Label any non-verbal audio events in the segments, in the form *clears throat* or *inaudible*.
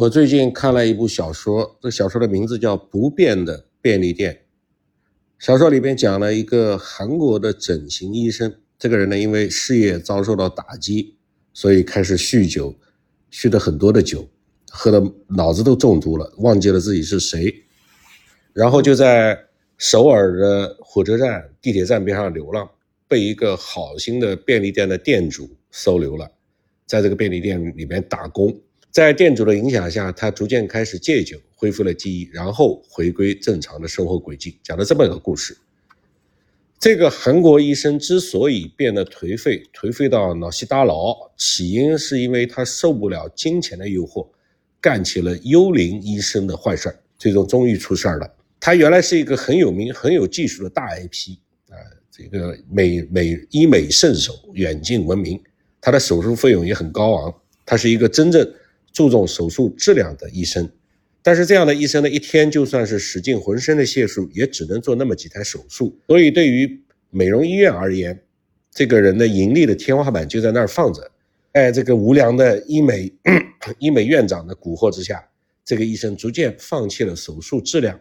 我最近看了一部小说，这小说的名字叫《不变的便利店》。小说里边讲了一个韩国的整形医生，这个人呢，因为事业遭受到打击，所以开始酗酒，酗了很多的酒，喝的脑子都中毒了，忘记了自己是谁，然后就在首尔的火车站、地铁站边上流浪，被一个好心的便利店的店主收留了，在这个便利店里面打工。在店主的影响下，他逐渐开始戒酒，恢复了记忆，然后回归正常的生活轨迹。讲了这么一个故事。这个韩国医生之所以变得颓废，颓废到脑细大牢，起因是因为他受不了金钱的诱惑，干起了幽灵医生的坏事儿，最终终于出事儿了。他原来是一个很有名、很有技术的大 IP 啊，这个美美医美圣手，远近闻名。他的手术费用也很高昂，他是一个真正。注重手术质量的医生，但是这样的医生呢，一天就算是使尽浑身的解数，也只能做那么几台手术。所以对于美容医院而言，这个人的盈利的天花板就在那儿放着。在这个无良的医美 *clears throat* 医美院长的蛊惑之下，这个医生逐渐放弃了手术质量，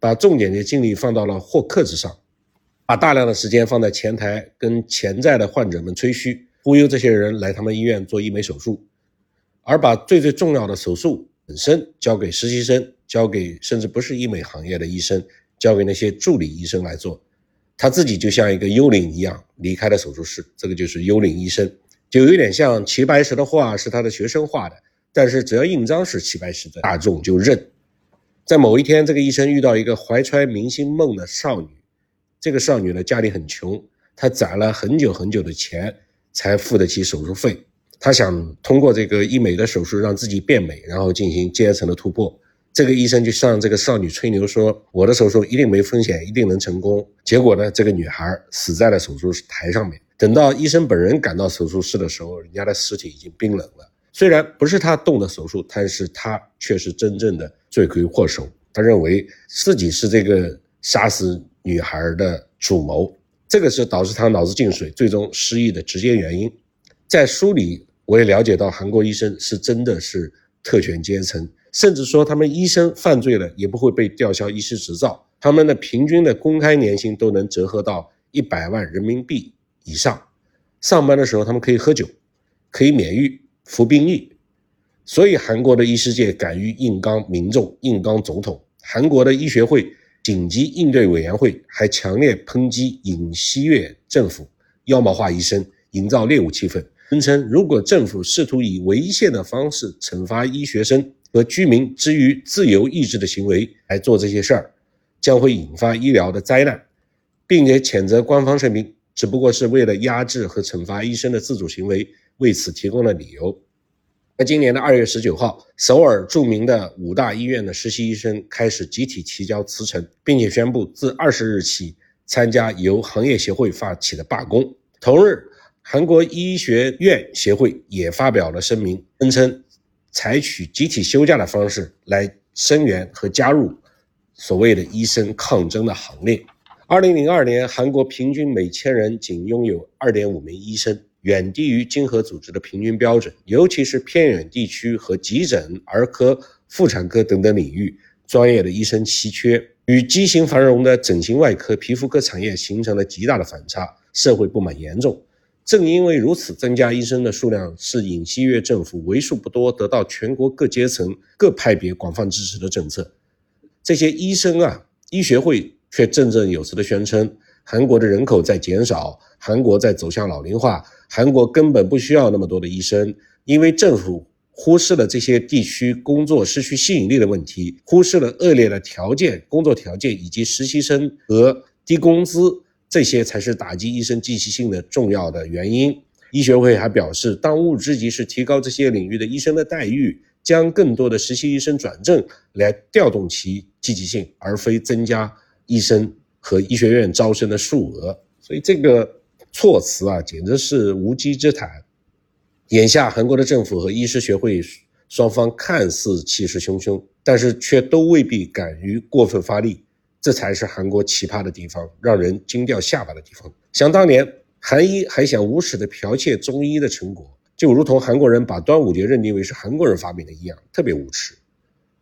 把重点的精力放到了获客之上，把大量的时间放在前台跟潜在的患者们吹嘘，忽悠这些人来他们医院做医美手术。而把最最重要的手术本身交给实习生，交给甚至不是医美行业的医生，交给那些助理医生来做，他自己就像一个幽灵一样离开了手术室。这个就是幽灵医生，就有点像齐白石的画是他的学生画的，但是只要印章是齐白石的，大众就认。在某一天，这个医生遇到一个怀揣明星梦的少女，这个少女呢家里很穷，她攒了很久很久的钱才付得起手术费。他想通过这个医美的手术让自己变美，然后进行阶层的突破。这个医生就向这个少女吹牛说：“我的手术一定没风险，一定能成功。”结果呢，这个女孩死在了手术台上面。等到医生本人赶到手术室的时候，人家的尸体已经冰冷了。虽然不是他动的手术，但是他却是真正的罪魁祸首。他认为自己是这个杀死女孩的主谋，这个是导致他脑子进水、最终失忆的直接原因。在书里。我也了解到，韩国医生是真的是特权阶层，甚至说他们医生犯罪了也不会被吊销医师执照，他们的平均的公开年薪都能折合到一百万人民币以上。上班的时候他们可以喝酒，可以免疫服兵役，所以韩国的医师界敢于硬刚民众，硬刚总统。韩国的医学会紧急应对委员会还强烈抨击尹锡悦政府妖魔化医生，营造猎物气氛。声称，如果政府试图以违宪的方式惩罚医学生和居民之于自由意志的行为来做这些事儿，将会引发医疗的灾难，并且谴责官方声明只不过是为了压制和惩罚医生的自主行为，为此提供了理由。在今年的二月十九号，首尔著名的五大医院的实习医生开始集体提交辞呈，并且宣布自二十日起参加由行业协会发起的罢工。同日。韩国医学院协会也发表了声明，声称采取集体休假的方式来声援和加入所谓的医生抗争的行列。二零零二年，韩国平均每千人仅拥有二点五名医生，远低于经合组织的平均标准。尤其是偏远地区和急诊、儿科、妇产科等等领域，专业的医生稀缺，与畸形繁荣的整形外科、皮肤科产业形成了极大的反差，社会不满严重。正因为如此，增加医生的数量是尹锡悦政府为数不多得到全国各阶层、各派别广泛支持的政策。这些医生啊，医学会却振振有词地宣称，韩国的人口在减少，韩国在走向老龄化，韩国根本不需要那么多的医生，因为政府忽视了这些地区工作失去吸引力的问题，忽视了恶劣的条件、工作条件以及实习生和低工资。这些才是打击医生积极性的重要的原因。医学会还表示，当务之急是提高这些领域的医生的待遇，将更多的实习医生转正，来调动其积极性，而非增加医生和医学院招生的数额。所以这个措辞啊，简直是无稽之谈。眼下，韩国的政府和医师学会双方看似气势汹汹，但是却都未必敢于过分发力。这才是韩国奇葩的地方，让人惊掉下巴的地方。想当年，韩医还想无耻地剽窃中医的成果，就如同韩国人把端午节认定为是韩国人发明的一样，特别无耻。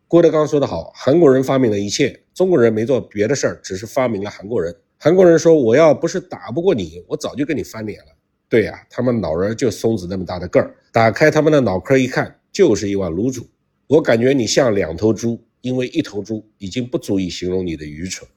郭德纲说得好，韩国人发明了一切，中国人没做别的事儿，只是发明了韩国人。韩国人说：“我要不是打不过你，我早就跟你翻脸了。”对呀，他们脑仁就松子那么大的个儿，打开他们的脑壳一看，就是一碗卤煮。我感觉你像两头猪，因为一头猪已经不足以形容你的愚蠢。